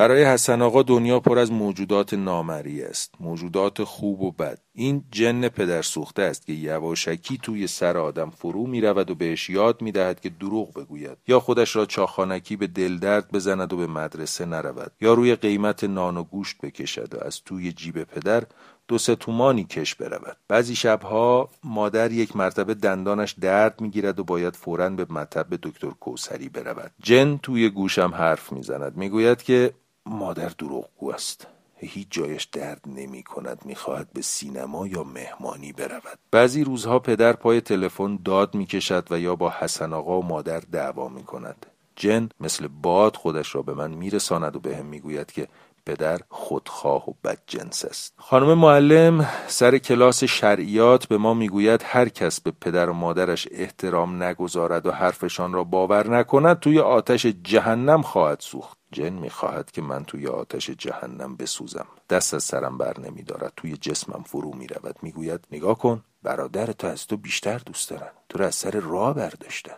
برای حسن آقا دنیا پر از موجودات نامری است. موجودات خوب و بد. این جن پدر سوخته است که یواشکی توی سر آدم فرو می رود و بهش یاد می دهد که دروغ بگوید. یا خودش را چاخانکی به دل درد بزند و به مدرسه نرود. یا روی قیمت نان و گوشت بکشد و از توی جیب پدر دو سه تومانی کش برود. بعضی شبها مادر یک مرتبه دندانش درد می‌گیرد و باید فورا به مطب دکتر کوسری برود. جن توی گوشم حرف می‌زند. می‌گوید که مادر دروغگو است. هیچ جایش درد نمی کند. می خواهد به سینما یا مهمانی برود. بعضی روزها پدر پای تلفن داد می کشد و یا با حسن آقا و مادر دعوا می کند. جن مثل باد خودش را به من میرساند و بهم می گوید که پدر خودخواه و بدجنس است. خانم معلم سر کلاس شرعیات به ما می‌گوید هر کس به پدر و مادرش احترام نگذارد و حرفشان را باور نکند توی آتش جهنم خواهد سوخت. جن می‌خواهد که من توی آتش جهنم بسوزم. دست از سرم بر نمیدارد. توی جسمم فرو می‌رود. می‌گوید نگاه کن برادر تو از تو بیشتر دوست دارن. تو را از سر راه برداشتن.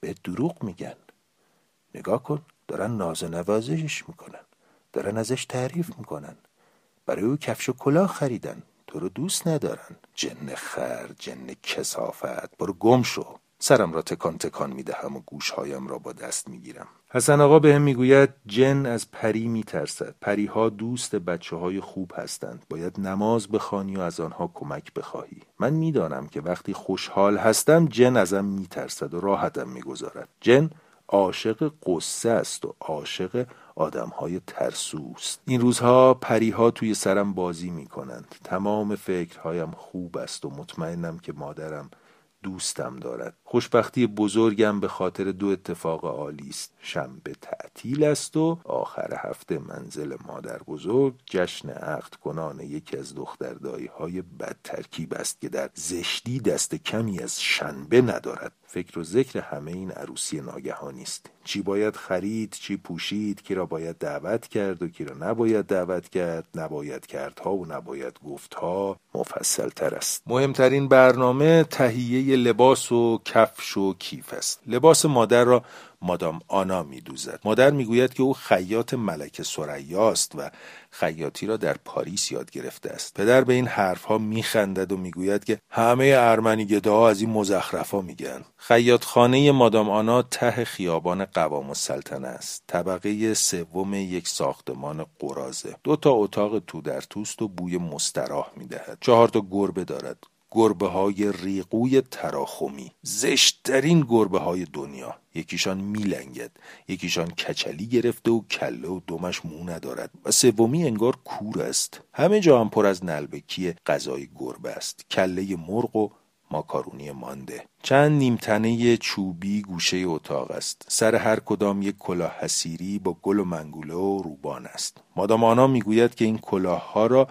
به دروغ میگن. نگاه کن دارن ناز نوازشش می‌کنن. دارن ازش تعریف می‌کنن. برای او کفش و کلاه خریدن. تو رو دوست ندارن. جن خر جن کسافت. برو گم شو. سرم را تکان تکان می‌دهم و گوشهایم را با دست می‌گیرم. حسن آقا بهم می‌گوید جن از پری میترسد. پریها دوست بچه های خوب هستند. باید نماز بخوانی و از آنها کمک بخواهی. من می‌دانم که وقتی خوشحال هستم جن ازم میترسد و راحتم می‌گذارد. جن عاشق قصه است و عاشق آدم های ترسوست. این روزها پریها توی سرم بازی می کنند تمام فکرهایم خوب است و مطمئنم که مادرم دوستم دارد. خوشبختی بزرگم به خاطر دو اتفاق عالی است. شنبه تعطیل است و آخر هفته منزل مادر بزرگ جشن عقد کنان یکی از دختردایی های بد ترکیب است که در زشتی دست کمی از شنبه ندارد. فکر و ذکر همه این عروسی ناگهانی است چی باید خرید چی پوشید کی را باید دعوت کرد و کی را نباید دعوت کرد نباید کردها و نباید گفتها مفصل تر است. مهمترین برنامه تهیه لباس و کفش و کیف است. لباس مادر را مادام آنا میدوزد. مادر می‌گوید که او خیاط ملک سریاست و خیاطی را در پاریس یاد گرفته است. پدر به این حرفها میخندد و می‌گوید که همه ارمنیگداها از این مزخرفا میگن. خیاط خانه مادام آنا ته خیابان قوام السلطنه است. طبقه سوم یک ساختمان قرازه دو تا اتاق تو در توست و بوی مستراح می‌دهد. چهار تا گربه دارد. گربه های ریقوی تراخمی زشتترین گربه های دنیا. یکیشان میلنگد. یکیشان کچلی گرفته و کله و دمش مو ندارد. و سومی انگار کور است. همه جا هم پر از نلبکی غذای گربه است. کله مرغ و ماکارونی مانده. چند نیمتنه چوبی گوشه اتاق است. سر هر کدام یک کلاه حسیری با گل و منگوله و روبان است. مادام آنا می‌گوید که این کلاه ها را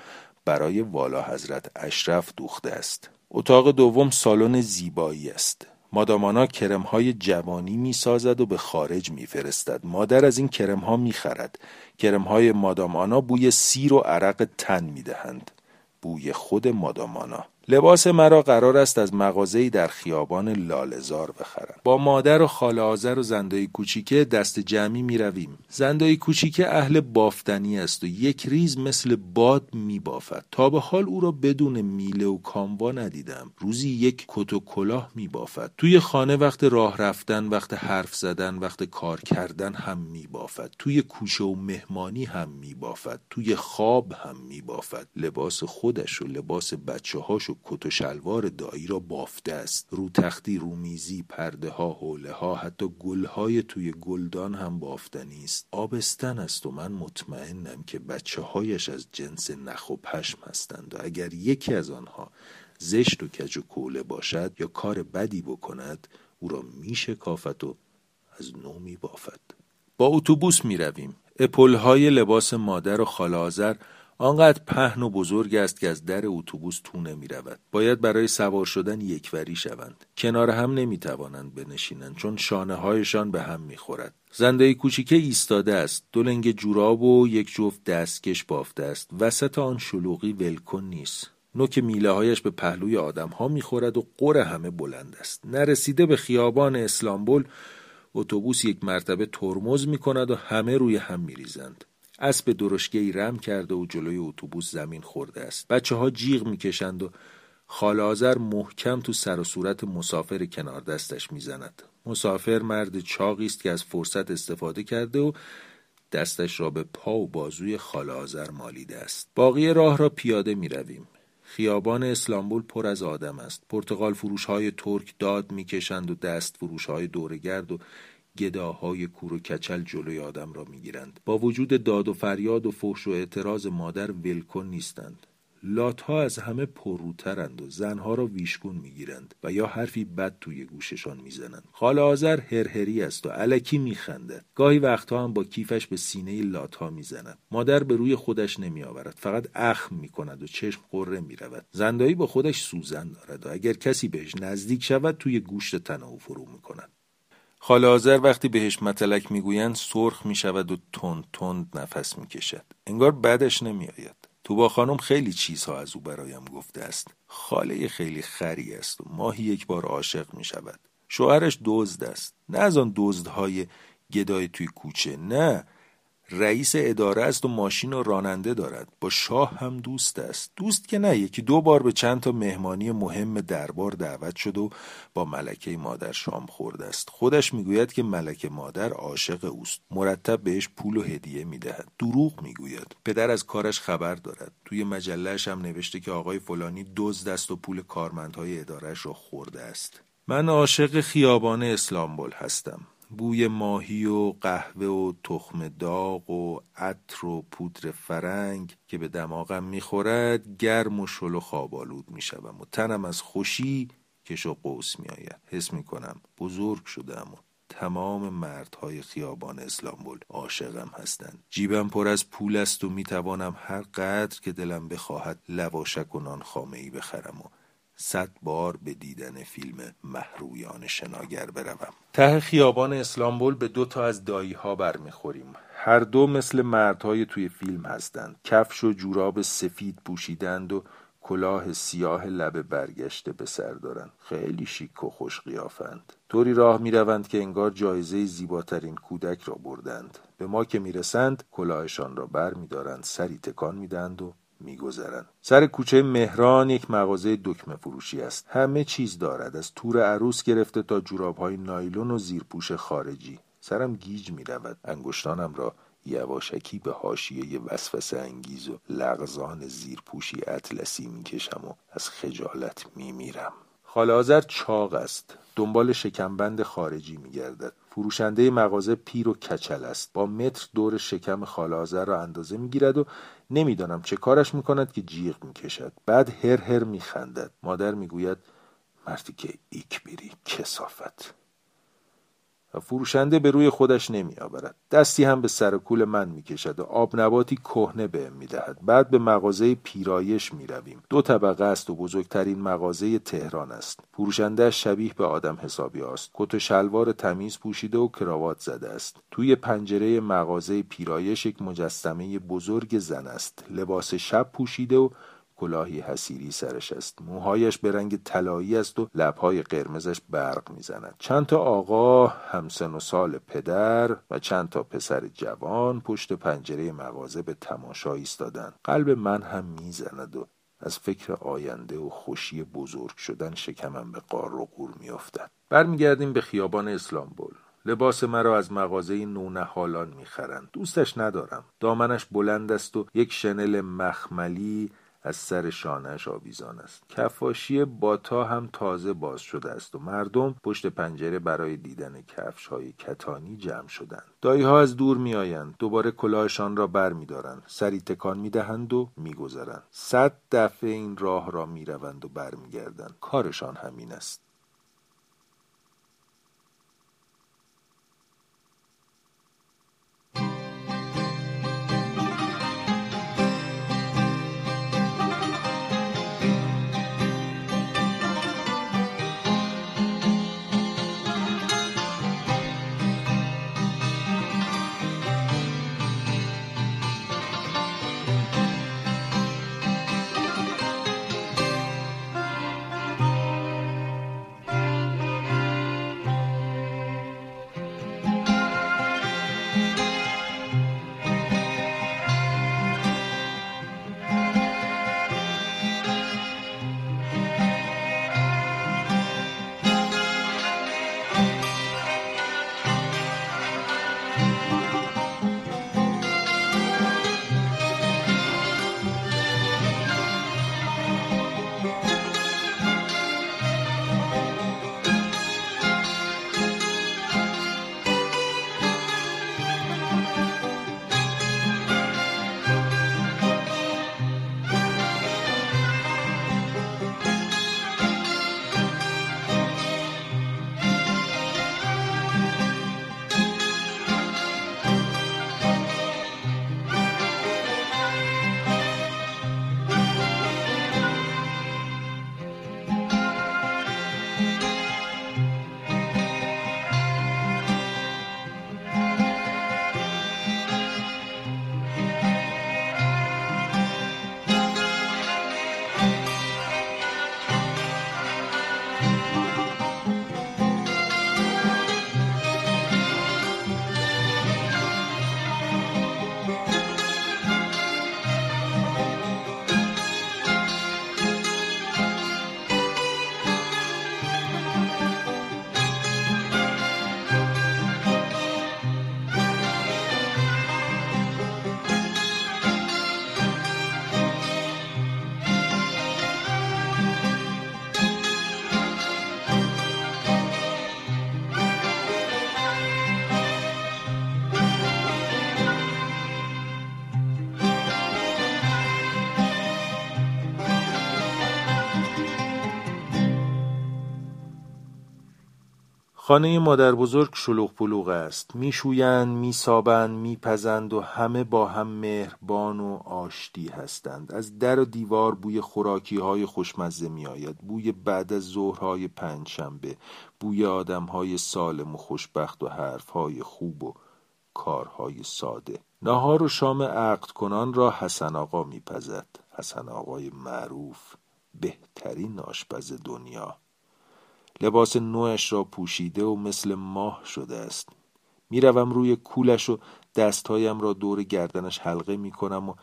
برای والا حضرت اشرف دوخته است اتاق دوم سالن زیبایی است مادامانا کرم های جوانی می سازد و به خارج می فرستد. مادر از این کرم ها می خرد. کرم های مادامانا بوی سیر و عرق تن می دهند. بوی خود مادامانا لباس مرا قرار است از مغازه‌ای در خیابان لالزار بخرم. با مادر و خاله آذر و زندای کوچیکه دست جمعی می رویم زندای کوچیکه اهل بافتنی است و یک ریز مثل باد می بافد تا به حال او را بدون میله و کاموا ندیدم. روزی یک کت و کلاه می بافد توی خانه وقت راه رفتن وقت حرف زدن وقت کار کردن هم می بافد توی کوچه و مهمانی هم می بافد توی خواب هم می بافد لباس خودش و لباس بچه هاش کت و شلوار دایی را بافته است. رو تختی رو میزی پرده ها حوله ها حتی گل های توی گلدان هم بافتنی است آبستن است و من مطمئنم که بچه هایش از جنس نخ و پشم هستند و اگر یکی از آنها زشت و کج و کوله باشد یا کار بدی بکند او را میشه کافت و از نو می با اتوبوس می رویم اپل های لباس مادر و خاله آنقدر پهن و بزرگ است که از در اتوبوس تو نمی رود. باید برای سوار شدن یکوری شوند. کنار هم نمی توانند بنشینند چون شانه هایشان به هم می خورد. زنده کوچیکه ایستاده است. دو لنگ جوراب و یک جفت دستکش بافته است. وسط آن شلوغی ولکن نیست. نوک میله هایش به پهلوی آدم ها می‌خورد و قره همه بلند است. نرسیده به خیابان اسلامبول اتوبوس یک مرتبه ترمز می کند و همه روی هم می ریزند. اسب درشگه ای رم کرده و جلوی اتوبوس زمین خورده است. بچه ها جیغ می‌کشند و خالازر محکم تو سر و صورت مسافر کنار دستش می‌زند. مسافر مرد چاقی است که از فرصت استفاده کرده و دستش را به پا و بازوی خالازر مالیده است. باقی راه را پیاده می رویم. خیابان اسلامبول پر از آدم است. پرتغال فروش های ترک داد می‌کشند و دست فروش های دورگرد و گداهای کور و کچل جلوی آدم را می‌گیرند. با وجود داد و فریاد و فحش و اعتراض مادر ولکن نیستند. لاتها از همه پرروترند و زنها را ویشگون می‌گیرند و یا حرفی بد توی گوششان می‌زنند. خاله آذر هرهری است و علکی میخندد. گاهی وقتها هم با کیفش به سینه لاتها می‌زند. مادر به روی خودش نمیآورد. فقط اخم می‌کند و چشم قره می‌رود. زندایی با خودش سوزن دارد و اگر کسی بهش نزدیک شود توی گوشت تنه و فرو می‌کند. خاله آذر وقتی بهش متلک می‌گویند سرخ می‌شود و تند تند نفس می‌کشد. انگار بعدش نمیآید. توبا خانم خیلی چیزها از او برایم گفته است. خاله خیلی خری است و ماهی یک بار عاشق می شود شوهرش دزد است. نه از آن دزدهای گدای توی کوچه نه. رئیس اداره است و ماشین و راننده دارد. با شاه هم دوست است. دوست که نه یکی دو بار به چند تا مهمانی مهم دربار دعوت شد و با ملکه مادر شام خورده است. خودش می‌گوید که ملکه مادر عاشق اوست. مرتب بهش پول و هدیه می‌دهد. دروغ می‌گوید. پدر از کارش خبر دارد. توی مجلهش هم نوشته که آقای فلانی دزد است و پول کارمندهای ادارهش را خورده است. من عاشق خیابان اسلامبول هستم. بوی ماهی و قهوه و تخم داغ و عطر و پودر فرنگ که به دماغم می‌خورد گرم و شل و می‌شوم و تنم از خوشی کش و قوس میآید. حس می‌کنم بزرگ شدم و تمام مردهای خیابان اسلامبول عاشقم هستند. جیبم پر از پول است و می‌توانم هر قدر که دلم بخواهد لواشک و نان خامه بخرم و صد بار به دیدن فیلم محرویان شناگر بروم. ته خیابان اسلامبول به دو تا از دایی ها برمیخوریم. هر دو مثل مردهای توی فیلم هستند. کفش و جوراب سفید پوشیدند و کلاه سیاه لبه برگشته به سر دارند. خیلی شیک و خوش قیافند طوری راه می‌روند که انگار جایزه زیباترین کودک را بردند. به ما که می‌رسند کلاهشان را بر میدارند سری تکان می‌دهند و میگذرند سر کوچه مهران یک مغازه دکمه فروشی است. همه چیز دارد. از تور عروس گرفته تا جوراب های نایلون و زیرپوش خارجی. سرم گیج می رود انگشتانم را یواشکی به حاشیه وسوسه انگیز و لغزان زیرپوشی اطلسی می‌کشم و از خجالت میمیرم. خاله چاق است. دنبال شکمبند خارجی میگردد. فروشنده مغازه پیر و کچل است. با متر دور شکم خاله را اندازه می‌گیرد و نمی‌دانم چه کارش می‌کند که جیغ می‌کشد. بعد هر هر میخندد. مادر می‌گوید مردی که ایک بیری کسافت فروشنده به روی خودش نمی آورد. دستی هم به سر کول من می کشد و آب نباتی کهنه بهم می دهد. بعد به مغازه پیرایش می رویم. دو طبقه است و بزرگترین مغازه تهران است. فروشنده شبیه به آدم حسابی است. کت و شلوار تمیز پوشیده و کراوات زده است. توی پنجره مغازه پیرایش یک مجسمه بزرگ زن است. لباس شب پوشیده و کلاهی حسیری سرش است. موهایش به رنگ طلایی است و لبهای قرمزش برق می‌زند. چند تا آقا همسن و سال پدر و چند تا پسر جوان پشت پنجره مغازه به تماشا ایستادند. قلب من هم می‌زند و از فکر آینده و خوشی بزرگ شدن شکمم به قار و قور میافتد. برمیگردیم به خیابان اسلامبول. لباس مرا از مغازه نونهالان می‌خرند. دوستش ندارم. دامنش بلند است و یک شنل مخملی از سر شانهش آویزان است. کفاشی باتا هم تازه باز شده است و مردم پشت پنجره برای دیدن کفش های کتانی جمع شدند. دایی ها از دور میآیند. دوباره کلاهشان را بر می دارند سری تکان می دهند و می گذرند صد دفعه این راه را می روند و برمیگردند. کارشان همین است. خانه مادر بزرگ شلوغ پلوغ است. میشویند میسابند میپزند و همه با هم مهربان و آشتی هستند. از در و دیوار بوی خوراکی های خوشمزه میآید. بوی بعد از ظهرهای پنجشنبه بوی آدم های سالم و خوشبخت و حرف های خوب و کارهای ساده. نهار و شام عقد کنان را حسن آقا میپزد. حسن آقای معروف بهترین آشپز دنیا. لباس نوش را پوشیده و مثل ماه شده است. می‌روم روی کولش و دستهایم را دور گردنش حلقه می‌کنم و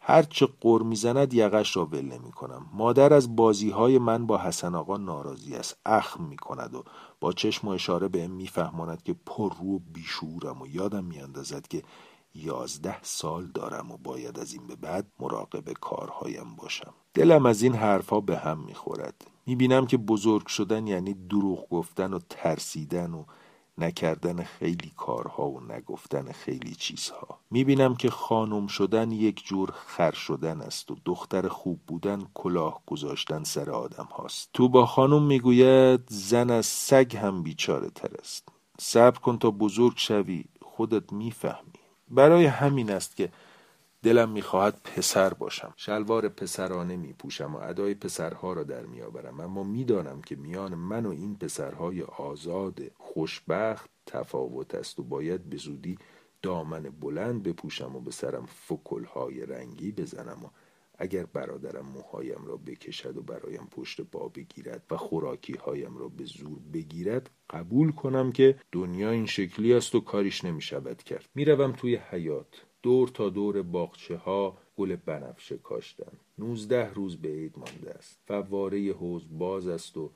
هرچه قر می‌زند یقش را ول نمی کنم مادر از بازی های من با حسن آقا ناراضی است. اخم می کند و با چشم و اشاره به میفهماند که پر رو بیشورم و یادم میاندازد که یازده سال دارم و باید از این به بعد مراقب کارهایم باشم. دلم از این حرفها به هم می‌خورد. می‌بینم که بزرگ شدن یعنی دروغ گفتن و ترسیدن و نکردن خیلی کارها و نگفتن خیلی چیزها. می‌بینم که خانم شدن یک جور خر شدن است و دختر خوب بودن کلاه گذاشتن سر آدم هاست. تو با خانم می‌گوید زن از سگ هم بیچاره تر است. صبر کن تا بزرگ شوی خودت می‌فهمی. برای همین است که دلم می‌خواهد پسر باشم. شلوار پسرانه میپوشم و ادای پسرها را در میآورم. اما می‌دانم که میان من و این پسرهای آزاد خوشبخت تفاوت است و باید به زودی دامن بلند بپوشم و به سرم فکلهای رنگی بزنم و اگر برادرم موهایم را بکشد و برایم پشت پا بگیرد و خوراکی هایم را به زور بگیرد قبول کنم که دنیا این شکلی است و کاریش نمی شود کرد. می‌روم توی حیات دور تا دور باغچه ها گل بنفشه کاشتن نوزده روز به عید مانده است. فواره حوز باز است و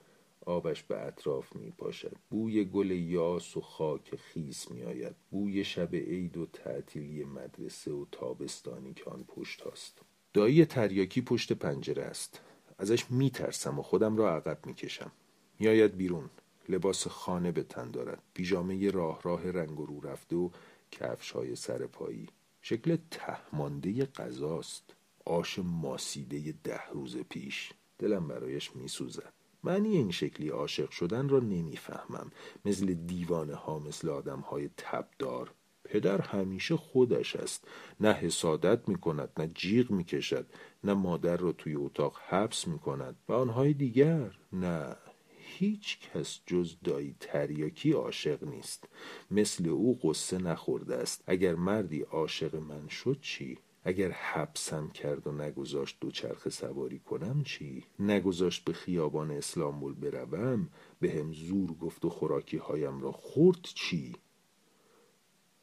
آبش به اطراف می پاشد بوی گل یاس و خاک خیس می آید بوی شب عید و تعطیلی مدرسه و تابستانی که آن پشت هاست. دایی تریاکی پشت پنجره است. ازش می ترسم و خودم را عقب می کشم میآید بیرون. لباس خانه به تن دارد. پیژامه راه راه رنگ و رو رفته و کفش های سر پایی. شکل تهمانده غذاست. آش ماسیده ده روز پیش. دلم برایش میسوزد معنی این شکلی عاشق شدن را نمی‌فهمم. مثل دیوانه ها مثل آدم های تبدار. پدر همیشه خودش است. نه حسادت می کند نه جیغ می کشد نه مادر را توی اتاق حبس می کند و آنهای دیگر. نه. هیچ کس جز دایی تریاکی عاشق نیست. مثل او قصه نخورده است. اگر مردی عاشق من شد چی؟ اگر حبسم کرد و نگذاشت دوچرخه سواری کنم چی؟ نگذاشت به خیابان اسلامبول بروم به هم زور گفت و خوراکی هایم را خورد چی؟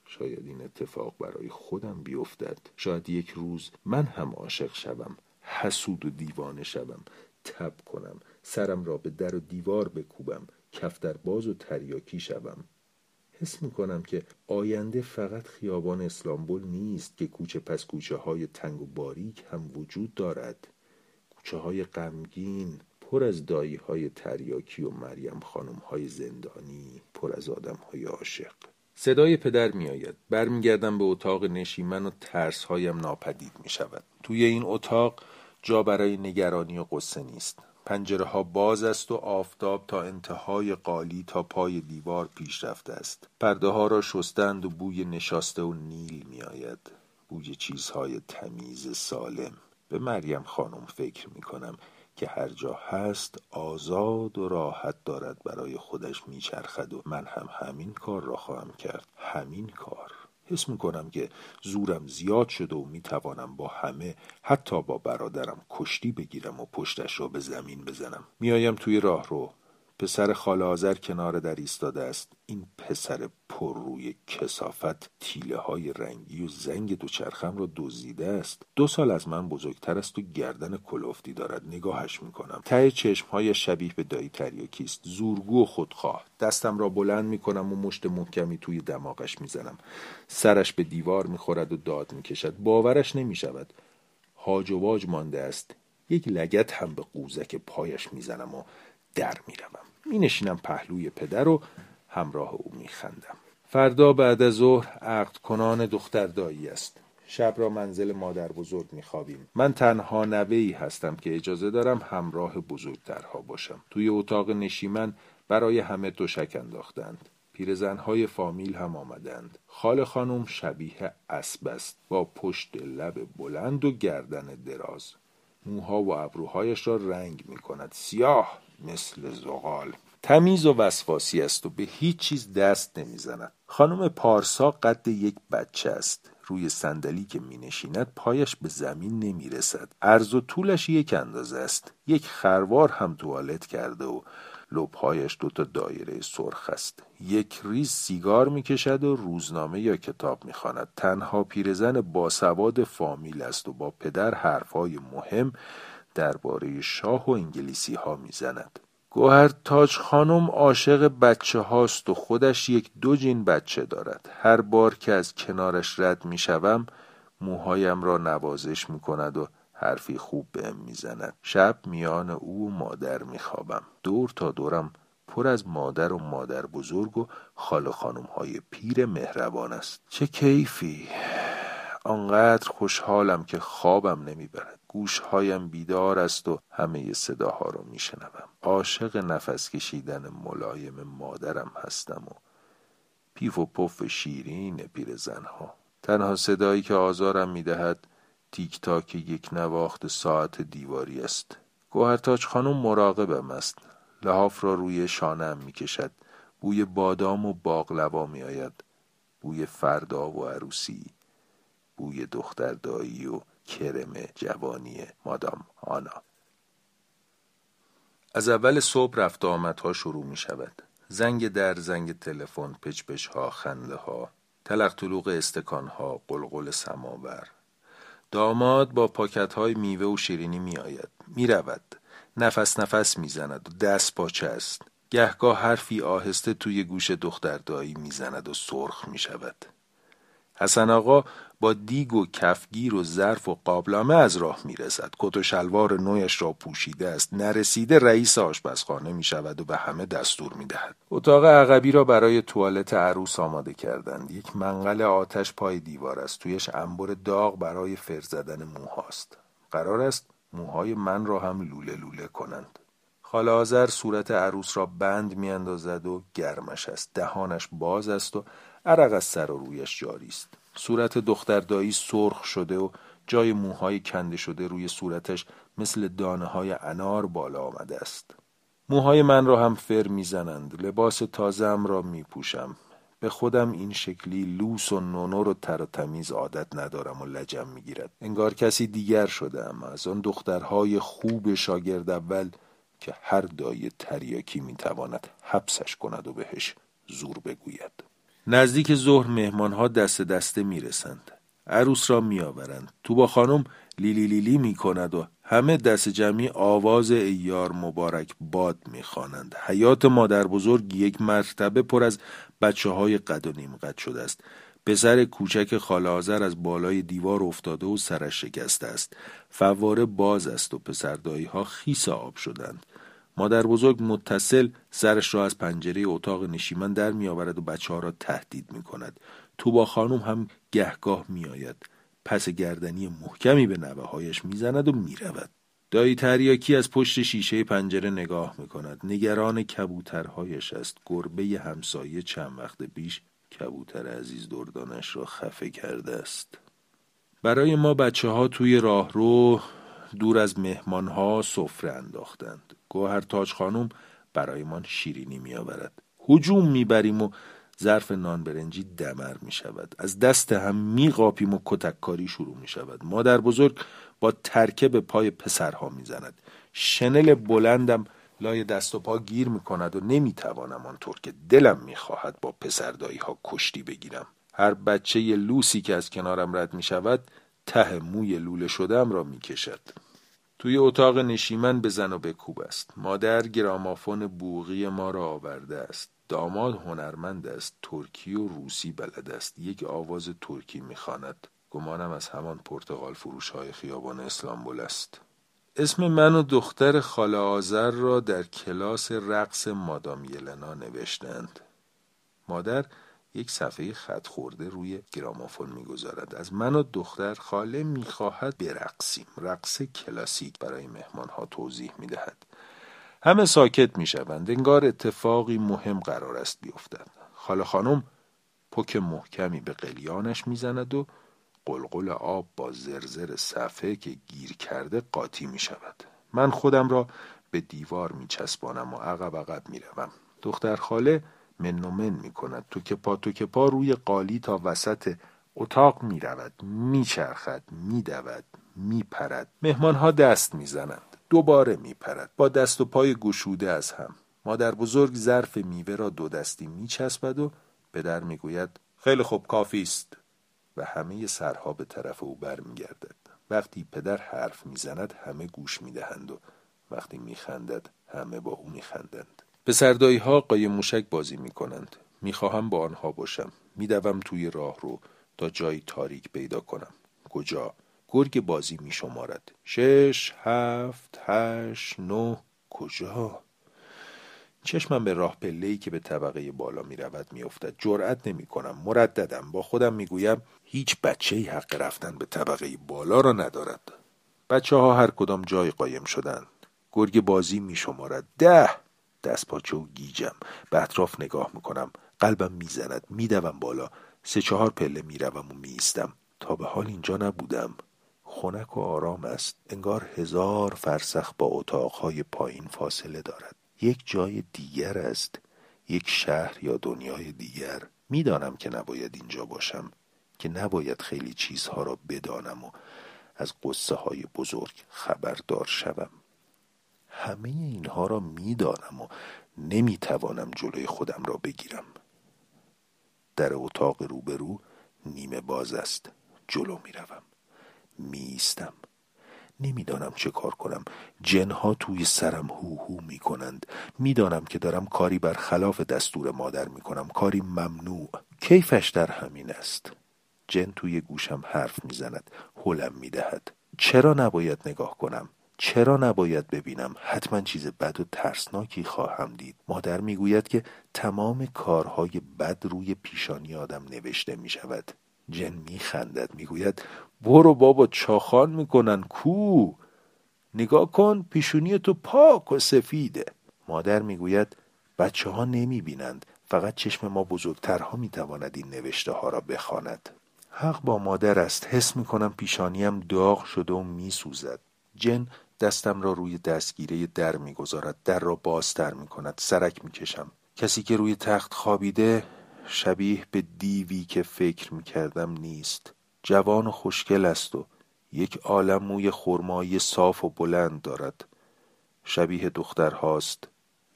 شاید این اتفاق برای خودم بیفتد. شاید یک روز من هم عاشق شوم حسود و دیوانه شوم تب کنم. سرم را به در و دیوار بکوبم کفتر باز و تریاکی شوم. حس می کنم که آینده فقط خیابان اسلامبول نیست که کوچه پس کوچه های تنگ و باریک هم وجود دارد. کوچه های غمگین پر از دایی های تریاکی و مریم خانم های زندانی پر از آدم های عاشق. صدای پدر می آید برمیگردم به اتاق نشیمن و ترس هایم ناپدید می شود توی این اتاق جا برای نگرانی و قصه نیست. پنجره ها باز است و آفتاب تا انتهای قالی تا پای دیوار پیش رفته است. پرده ها را شستند و بوی نشاسته و نیل می آید بوی چیزهای تمیز سالم. به مریم خانم فکر می کنم که هر جا هست آزاد و راحت دارد برای خودش میچرخد و من هم همین کار را خواهم کرد. همین کار. حس می‌کنم که زورم زیاد شده و می‌توانم با همه حتی با برادرم کشتی بگیرم و پشتش را به زمین بزنم. میآیم توی راه رو پسر خاله آذر کنار در ایستاده است. این پسر پر روی کسافت تیله های رنگی و زنگ دوچرخم را دزدیده است. دو سال از من بزرگتر است و گردن کلوفتی دارد. نگاهش می‌کنم. ته چشم های شبیه به دایی تریاکی است. زورگو و خودخواه. دستم را بلند می‌کنم و مشت محکمی توی دماغش می‌زنم. سرش به دیوار می‌خورد و داد می‌کشد. باورش نمی‌شود. هاج و واج مانده است. یک لگت هم به قوزک پایش می‌زنم و در می‌روم. می نشینم پهلوی پدر و همراه او می خندم. فردا بعد از ظهر عقد کنان دختر دایی است. شب را منزل مادر بزرگ می خوابیم. من تنها نوهی هستم که اجازه دارم همراه بزرگترها باشم. توی اتاق نشیمن برای همه دوشک انداختند. پیرزنهای فامیل هم آمدند. خال خانم شبیه اسب است. با پشت لب بلند و گردن دراز. موها و ابروهایش را رنگ می کند سیاه! مثل زغال. تمیز و وسواسی است و به هیچ چیز دست نمی‌زند. خانم پارسا قد یک بچه است. روی صندلی که می نشیند پایش به زمین نمی رسد عرض و طولش یک اندازه است. یک خروار هم توالت کرده و لبهایش دوتا دایره سرخ است. یک ریز سیگار می‌کشد و روزنامه یا کتاب می‌خواند. تنها پیرزن باسواد فامیل است و با پدر حرفهای مهم درباره شاه و انگلیسی ها می‌زند. گوهر تاج خانم عاشق بچه هاست و خودش یک دو جین بچه دارد. هر بار که از کنارش رد می‌شوم موهایم را نوازش می‌کند و حرفی خوب بهم می‌زند. شب میان او و مادر میخوابم. دور تا دورم پر از مادر و مادر بزرگ و خال خانم های پیر مهربان است. چه کیفی! آنقدر خوشحالم که خوابم نمی‌برد گوشهایم بیدار است و همه صداها را میشنوم. عاشق نفس کشیدن ملایم مادرم هستم و پیف و پف شیرین پیرزنها تنها صدایی که آزارم می‌دهد تیک تاک یک نواخت ساعت دیواری است. گوهرتاج خانم مراقبم است. لحاف را روی شانم می کشد بوی بادام و باقلوا می آید بوی فردا و عروسی. بوی دختردایی و کرم جوانی مادام آنا. از اول صبح رفت آمدها شروع می شود. زنگ در زنگ تلفن پچپش ها خنده ها تلق طلوق استکان ها قلقل سماور. داماد با پاکت های میوه و شیرینی می آید. می رود. نفس نفس می زند و دست پاچه است. گهگاه حرفی آهسته توی گوش دختر دایی می زند و سرخ می شود. حسن آقا با دیگ و کفگیر و ظرف و قابلمه از راه می رسد کت و شلوار نویش را پوشیده است. نرسیده رئیس آشپزخانه می شود و به همه دستور می دهد اتاق عقبی را برای توالت عروس آماده کردند. یک منقل آتش پای دیوار است. تویش انبر داغ برای فر زدن موهاست قرار است موهای من را هم لوله لوله کنند. خاله آذر صورت عروس را بند میاندازد و گرمش است. دهانش باز است و عرق از سر و رویش جاری است. صورت دختر دایی سرخ شده و جای موهای کنده شده روی صورتش مثل دانه های انار بالا آمده است. موهای من را هم فر می‌زنند. لباس تازم را میپوشم. به خودم این شکلی لوس و نونو رو تر و تمیز عادت ندارم و لجم می‌گیرد. انگار کسی دیگر شدم از آن دخترهای خوب شاگرد اول که هر دای تریاکی می‌تواند حبسش کند و بهش زور بگوید. نزدیک ظهر مهمانها دست دسته می‌رسند. عروس را میآورند. تو با خانم لیلی لیلی می کند و همه دست جمعی آواز ایار مبارک باد می‌خوانند. حیات مادر بزرگ یک مرتبه پر از بچه های قد و نیم قد شده است. پسر کوچک خاله آذر از بالای دیوار افتاده و سرش شکسته است. فواره باز است و پسردایی ها خیس آب شدند. مادر بزرگ متصل سرش را از پنجره اتاق نشیمن در می آورد و بچه ها را تهدید می کند تو با خانم هم گهگاه می آید پس گردنی محکمی به نوه هایش می زند و می رود دایی تریاکی از پشت شیشه پنجره نگاه می کند نگران کبوترهایش است. گربه همسایه چند وقت پیش کبوتر عزیز دردانش را خفه کرده است. برای ما بچه ها توی راه رو دور از مهمان ها سفره انداختند. گوهر تاج خانم برایمان شیرینی می آورد هجوم می‌بریم و ظرف نان برنجی دمر می شود از دست هم می قاپیم و کتککاری شروع می شود مادر بزرگ با ترکه به پای پسرها می زند شنل بلندم لای دست و پا گیر می کند و نمی توانم آنطور که دلم می خواهد با پسردایی ها کشتی بگیرم. هر بچه لوسی که از کنارم رد می شود ته موی لوله شدم را می کشد توی اتاق نشیمن بزن و بکوب است. مادر گرامافون بوغی ما را آورده است. داماد هنرمند است. ترکی و روسی بلد است. یک آواز ترکی می‌خواند. گمانم از همان پرتغال فروش های خیابان اسلامبول است. اسم من و دختر خاله آذر را در کلاس رقص مادام یلنا نوشتند. مادر یک صفحه خط خورده روی گرامافون می‌گذارد. از من و دختر خاله می‌خواهد برقصیم. رقص کلاسیک برای مهمان ها توضیح می‌دهد. همه ساکت می شوند انگار اتفاقی مهم قرار است بیفتد. خاله خانم پک محکمی به قلیانش می‌زند و قلقل آب با زرزر صفحه که گیر کرده قاطی می شود من خودم را به دیوار می چسبانم و عقب عقب می روم دختر خاله من می کند تو که پا تو که پا روی قالی تا وسط اتاق می رود می چرخد می دود می پرد مهمان ها دست می زنند دوباره می پرد با دست و پای گشوده از هم. مادر بزرگ ظرف میوه را دو دستی می چسبد و پدر می گوید خیلی خوب کافی است. و همه سرها به طرف او برمیگردد. وقتی پدر حرف می‌زند همه گوش می‌دهند و وقتی میخندد همه با او میخندند. پسردایی ها قایم موشک بازی می‌کنند. می‌خواهم با آنها باشم. میدوم توی راه رو تا جایی تاریک پیدا کنم. کجا؟ گرگ بازی میشمارد. شش هفت هشت نه کجا؟ چشمم به راه پله که به طبقه بالا می رود می افتد جرأت نمی کنم مرددم. با خودم می گویم هیچ بچه حق رفتن به طبقه بالا را ندارد. بچه ها هر کدام جای قایم شدند. گرگ بازی می شمارد ده! دست پاچه و گیجم. به اطراف نگاه می کنم قلبم می‌زند. میدوم بالا. سه چهار پله می‌روم و میستم تا به حال اینجا نبودم. خنک و آرام است. انگار هزار فرسخ با اتاقهای پایین فاصله دارد. یک جای دیگر است. یک شهر یا دنیای دیگر. می‌دانم که نباید اینجا باشم. که نباید خیلی چیزها را بدانم و از قصه های بزرگ خبردار شوم. همه اینها را می‌دانم و نمی‌توانم جلوی خودم را بگیرم. در اتاق روبرو نیمه باز است. جلو می‌روم. میستم نمی‌دانم چه کار کنم. جنها توی سرم هو هو می کنند می‌دانم که دارم کاری بر خلاف دستور مادر می کنم کاری ممنوع. کیفش در همین است. جن توی گوشم حرف می‌زند. هلم می‌دهد. چرا نباید نگاه کنم؟ چرا نباید ببینم؟ حتما چیز بد و ترسناکی خواهم دید. مادر می‌گوید که تمام کارهای بد روی پیشانی آدم نوشته می شود جن میخندد می‌گوید برو بابا چاخان می‌کنن کو نگاه کن پیشونی تو پاک و سفیده. مادر می‌گوید بچه ها نمی بینند فقط چشم ما بزرگترها می‌تواند این نوشته ها را بخواند. حق با مادر است. حس می‌کنم پیشانیم داغ شده و میسوزد. جن دستم را روی دستگیره در می‌گذارد در را بازتر می‌کند سرک می‌کشم. کسی که روی تخت خوابیده شبیه به دیوی که فکر می‌کردم نیست. جوان و خوشگل است و یک عالم موی خرمایی صاف و بلند دارد. شبیه دختر هاست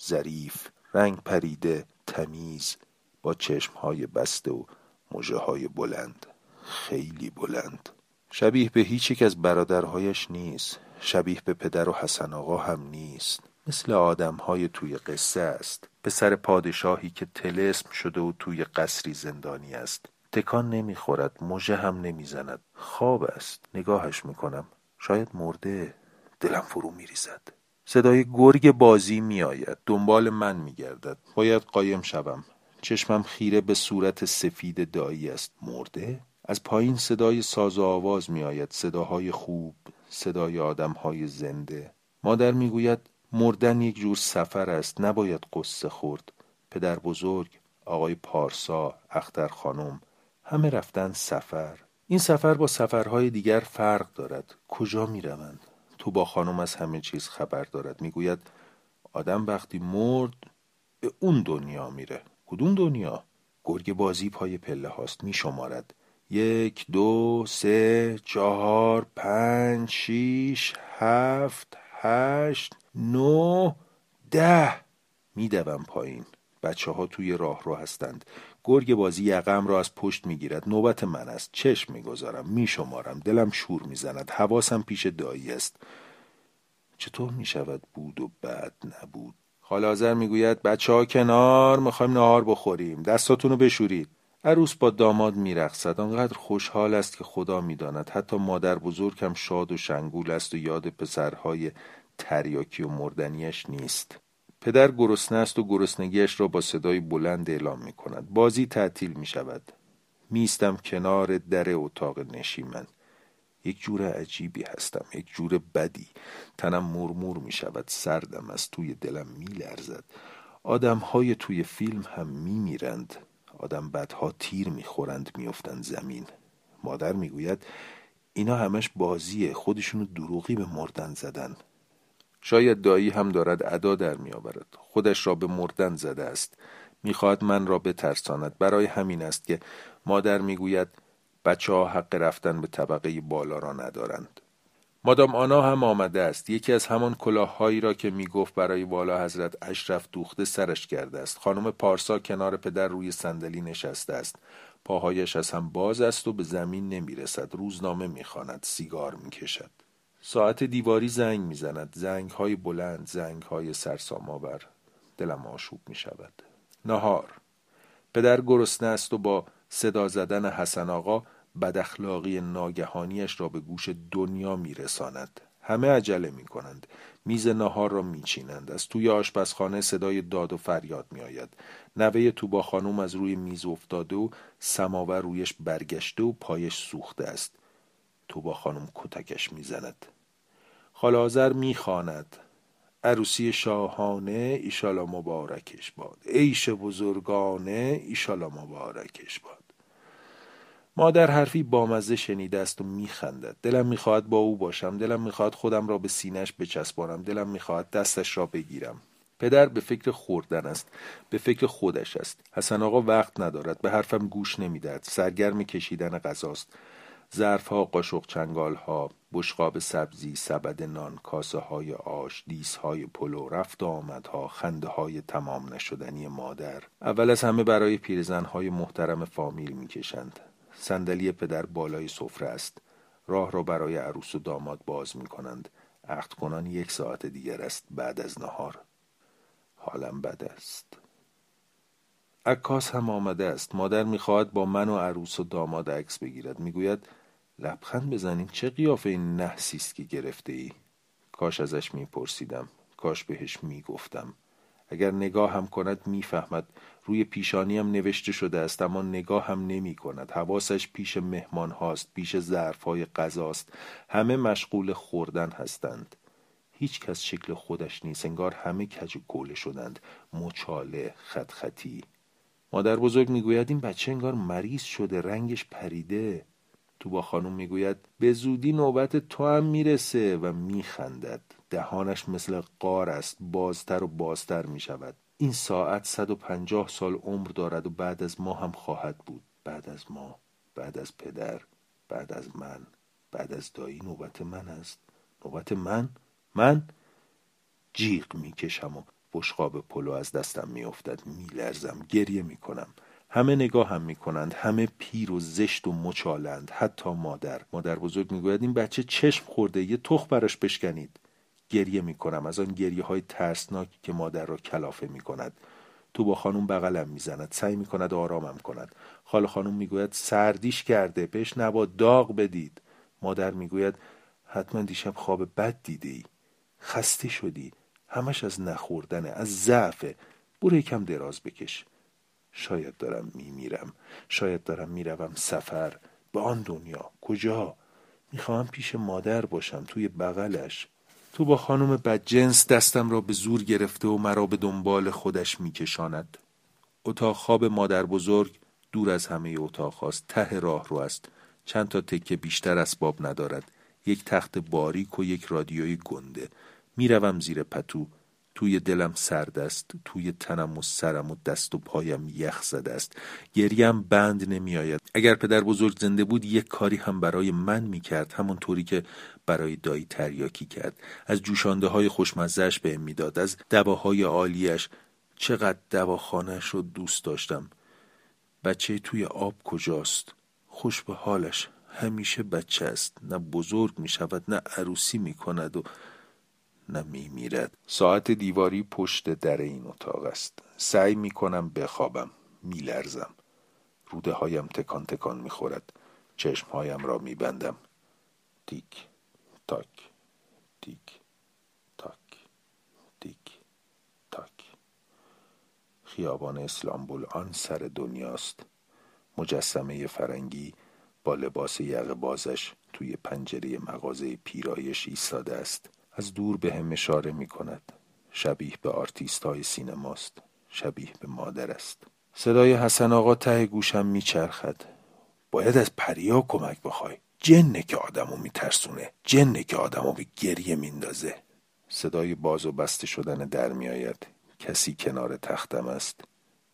ظریف رنگ پریده تمیز با چشمهای بسته و مژه های بلند. خیلی بلند. شبیه به هیچ یک از برادرهایش نیست. شبیه به پدر و حسن آقا هم نیست. مثل آدم های توی قصه است. پسر پادشاهی که تلسم شده و توی قصری زندانی است. تکان نمی‌خورد مژه هم نمی‌زند. خواب است. نگاهش می‌کنم. شاید مرده. دلم فرو میریزد. صدای گرگ بازی میآید. دنبال من میگردد. باید قایم شوم. چشمم خیره به صورت سفید دایی است. مرده؟ از پایین صدای ساز و آواز میآید. صداهای خوب. صدای آدمهای زنده. مادر می‌گوید مردن یک جور سفر است نباید قصه خورد. پدر بزرگ آقای پارسا اختر خانم همه رفتن سفر. این سفر با سفرهای دیگر فرق دارد. کجا می روند؟ تو با خانم از همه چیز خبر دارد. می‌گوید آدم وقتی مرد به اون دنیا میره. کدوم دنیا؟ گرگ بازی پای پله هاست می شمارد یک دو سه چهار پنج شیش هفت هشت نو ده. میدوم پایین. بچه ها توی راه رو هستند. گرگ بازی یقم را از پشت می‌گیرد. نوبت من است. چشم می‌گذارم. میشمارم. دلم شور می‌زند. حواسم پیش دایی است. چطور می‌شود بود و بعد نبود؟ خالازر می‌گوید بچه ها کنار. می‌خوایم نهار بخوریم. دستاتونو بشورید. عروس با داماد میرقصد. آنقدر خوشحال است که خدا می‌داند. حتی مادر بزرگم شاد و شنگول است و یاد پسرهای تریاکی و مردنیش نیست. پدر گرسنه است و گرسنگیش را با صدای بلند اعلام می کند بازی تعطیل می شود میستم کنار در اتاق نشیمن. یک جور عجیبی هستم یک جور بدی. تنم مرمور می شود سردم از توی دلم می لرزد آدم های توی فیلم هم می میرند آدم بدها تیر می خورند می افتند زمین. مادر می گوید اینا همش بازیه خودشونو دروغی به مردن زدن. شاید دایی هم دارد ادا در می آورد خودش را به مردن زده است. می‌خواهد من را بترساند. برای همین است که مادر می‌گوید بچه ها حق رفتن به طبقه بالا را ندارند. مادام آنا هم آمده است. یکی از همان کلاههایی را که می‌گفت برای والا حضرت اشرف دوخته سرش کرده است. خانم پارسا کنار پدر روی صندلی نشسته است. پاهایش از هم باز است و به زمین نمی‌رسد. روزنامه می‌خواند. سیگار می‌کشد. ساعت دیواری زنگ می‌زند. زنگ های بلند زنگ های سرسام آور دلم آشوب می شود نهار. پدر گرسنه است و با صدا زدن حسن آقا بداخلاقی ناگهانیش را به گوش دنیا میرساند. همه عجله می کنند میز نهار را میچینند. از توی آشپزخانه صدای داد و فریاد میآید. نوه توبا خانوم از روی میز افتاده و سماور رویش برگشته و پایش سوخته است. توبا خانم کتکش می‌زند. خالازر می‌خواند. عروسی شاهانه ایشالا مبارکش باد. عیش بزرگانه ایشالا مبارکش باد. مادر حرفی بامزه شنیده است و میخندد. دلم می‌خواهد با او باشم. دلم می‌خواهد خودم را به سینش بچسبانم. دلم می‌خواهد دستش را بگیرم. پدر به فکر خوردن است. به فکر خودش است. حسن آقا وقت ندارد. به حرفم گوش نمی‌دهد. سرگرم کشیدن غذاست. ظرفها قاشق چنگال ها بشقاب سبزی سبد نان کاسه های آش دیس های پلو رفت آمدها خنده های تمام نشدنی مادر. اول از همه برای پیرزن های محترم فامیل می‌کشند. صندلی پدر بالای سفره است. راه را برای عروس و داماد باز می کنند عقد کنان یک ساعت دیگر است بعد از نهار. حالم بد است. عکاس هم آمده است. مادر می‌خواهد با من و عروس و داماد عکس بگیرد. می‌گوید لبخند بزنین چه قیافه این نحسی است که گرفته ای کاش ازش میپرسیدم. کاش بهش می‌گفتم. اگر نگاه هم کند می‌فهمد روی پیشانی هم نوشته شده است اما نگاه هم نمی کند. حواسش پیش مهمان هاست پیش ظرف های غذاست همه مشغول خوردن هستند. هیچ کس شکل خودش نیست انگار همه کج و کوله شدند. مچاله خط خطی مادر بزرگ می‌گوید این بچه انگار مریض شده رنگش پریده. تو با خانم می‌گوید به زودی نوبت تو هم می‌رسه و میخندد. دهانش مثل قار است بازتر و بازتر می‌شود. این ساعت 150 سال عمر دارد و بعد از ما هم خواهد بود. بعد از ما بعد از پدر بعد از من بعد از دایی. نوبت من است. نوبت من؟ من جیغ می‌کشم و بشقاب پلو از دستم میافتد. میلرزم گریه می‌کنم. همه نگاه هم می‌کنند. همه پیر و زشت و مچالند. حتی مادر. مادر بزرگ می‌گوید این بچه چشم خورده یه تخ براش بشکنید. گریه می‌کنم از آن گریه های ترسناک که مادر را کلافه می‌کند. تو با خانم بغلم می‌زند سعی می‌کند آرامم کند. خاله خانم می‌گوید سردیش کرده بهش نبا داغ بدید. مادر می‌گوید حتما دیشب خواب بد دیده ای خسته شدی. همش از نخوردنه از ضعفه برو یکم دراز بکش. شاید دارم میمیرم. شاید دارم می‌روم سفر. به آن دنیا. کجا؟ می‌خواهم پیش مادر باشم توی بغلش. تو با خانم بدجنس دستم را به زور گرفته و مرا به دنبال خودش میکشاند. اتاق خواب مادر بزرگ دور از همه اتاق هاست. ته راه رو است. چند تا تکه بیشتر اسباب ندارد. یک تخت باریک و یک رادیوی گنده. می‌روم زیر پتو. توی دلم سرد است توی تنم و سرم و دست و پایم یخ زده است. گریم بند نمیآید اگر پدر بزرگ زنده بود یک کاری هم برای من می‌کرد همونطوری که برای دایی تریاکی کرد. از جوشانده های خوشمزهش به می‌داد از دواهای عالیش. چقدر دواخانهش رو دوست داشتم. بچه توی آب کجاست؟ خوش به حالش. همیشه بچه است. نه بزرگ می شود نه عروسی می کند و نه می میرد ساعت دیواری پشت در این اتاق است. سعی می کنم بخوابم می لرزم روده هایم تکان تکان می خورد چشم هایم را می بندم تیک تاک تیک تاک تیک تاک. خیابان اسلامبول آن سر دنیاست. مجسمه فرنگی با لباس یقه بازش توی پنجره مغازه پیرایش ایستاده است. از دور به هم اشاره می کند شبیه به آرتیست های سینماست. شبیه به مادر است. صدای حسن آقا ته گوشم میچرخد. باید از پریا کمک بخوای. جنه که آدمو میترسونه. جنه که آدمو به گریه میندازه. صدای باز و بسته شدن در میآید. کسی کنار تختم است.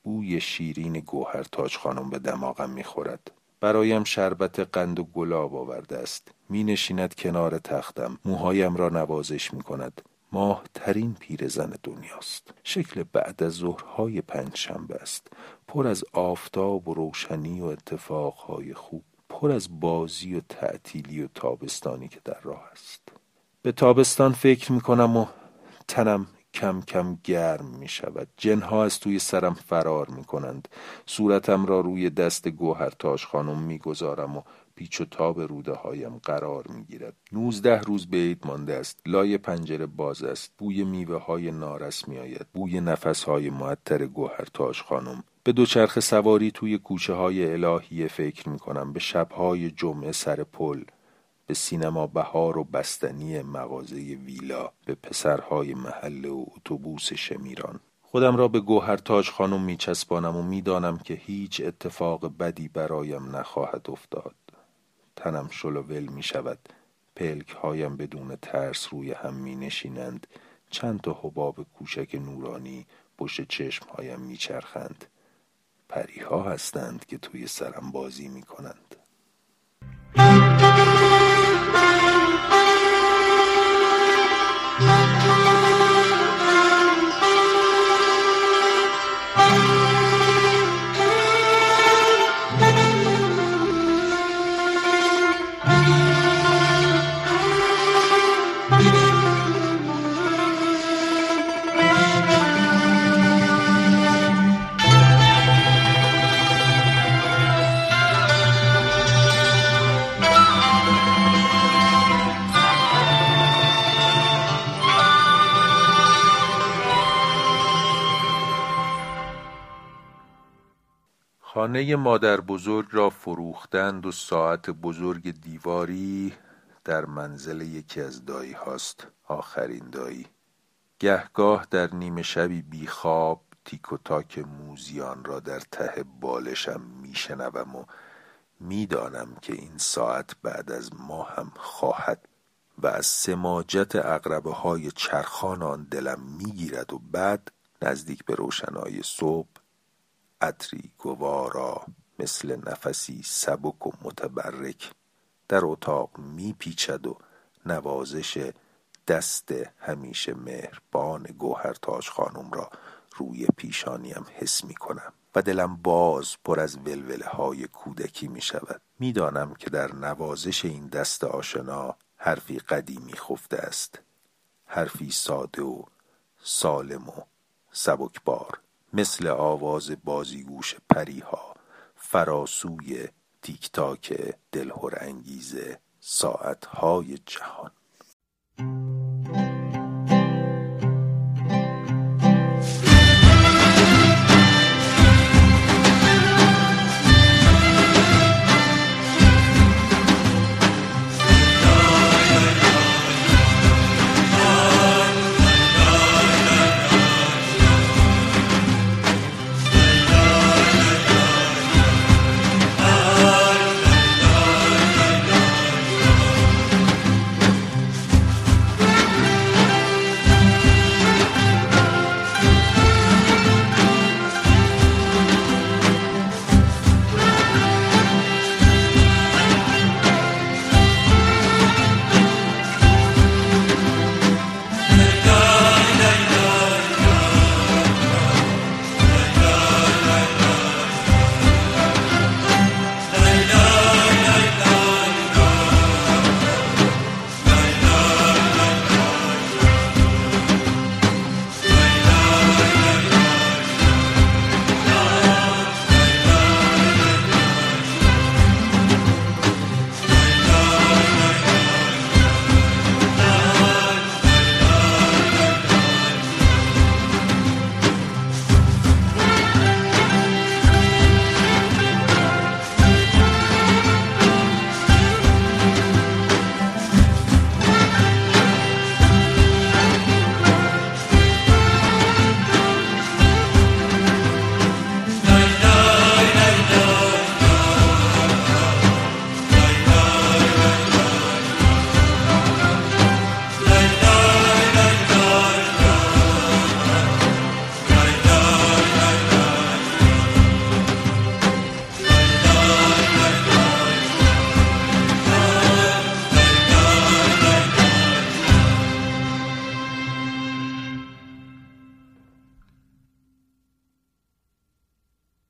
بوی شیرین گوهر تاج خانم به دماغم می‌خورد. برایم شربت قند و گلاب آورده است. می نشیند کنار تختم. موهایم را نوازش می کند ماه ترین پیرزن دنیاست. شکل بعد از ظهرهای پنجشنبه است. پر از آفتاب و روشنی و اتفاقهای خوب. پر از بازی و تعطیلی و تابستانی که در راه است. به تابستان فکر می کنم و تنم کم کم گرم می شود جنها از توی سرم فرار می کنند صورتم را روی دست گوهر تاج خانم می گذارم و پیچ و تاب روده هایم قرار می گیرد نوزده روز به عید مانده است. لای پنجره باز است. بوی میوه های نارس می آید بوی نفس های معطر گوهر. تاج خانم. به دوچرخ سواری توی کوچه های الهیه فکر می کنم به شبهای جمعه سر پل. به سینما بهار و بستنی مغازه ویلا. به پسرهای محله و اتوبوس شمیران. خودم را به گوهر تاج خانم می چسبانم و می‌دانم که هیچ اتفاق بدی برایم نخواهد افتاد. تنم شلوول می شود. پلک هایم بدون ترس روی هم می نشینند. چند تا حباب کوچک نورانی پشت چشم هایم می چرخند. پریها هستند که توی سرم بازی می کنند. خانه مادر بزرگ را فروختند و ساعت بزرگ دیواری در منزل یکی از دایی هاست آخرین دایی. گهگاه در نیمه شبی بیخواب تیک و تاک موزیان را در ته بالشم میشنوم و می‌دانم که این ساعت بعد از ما هم خواهد و از سماجت اقربه های چرخان آن دلم می‌گیرد و بعد نزدیک به روشنای صبح عطری گوارا مثل نفسی سبک و متبرک در اتاق میپیچد و نوازش دست همیشه مهربان گوهر تاج خانم را روی پیشانیم حس می کنم و دلم باز پر از ولوله های کودکی می شود می دانم که در نوازش این دست آشنا حرفی قدیمی خفته است. حرفی ساده و سالم و سبکبار. مثل آواز بازیگوش پریها فراسوی تیک تاک دلهور انگیز ساعتهای جهان.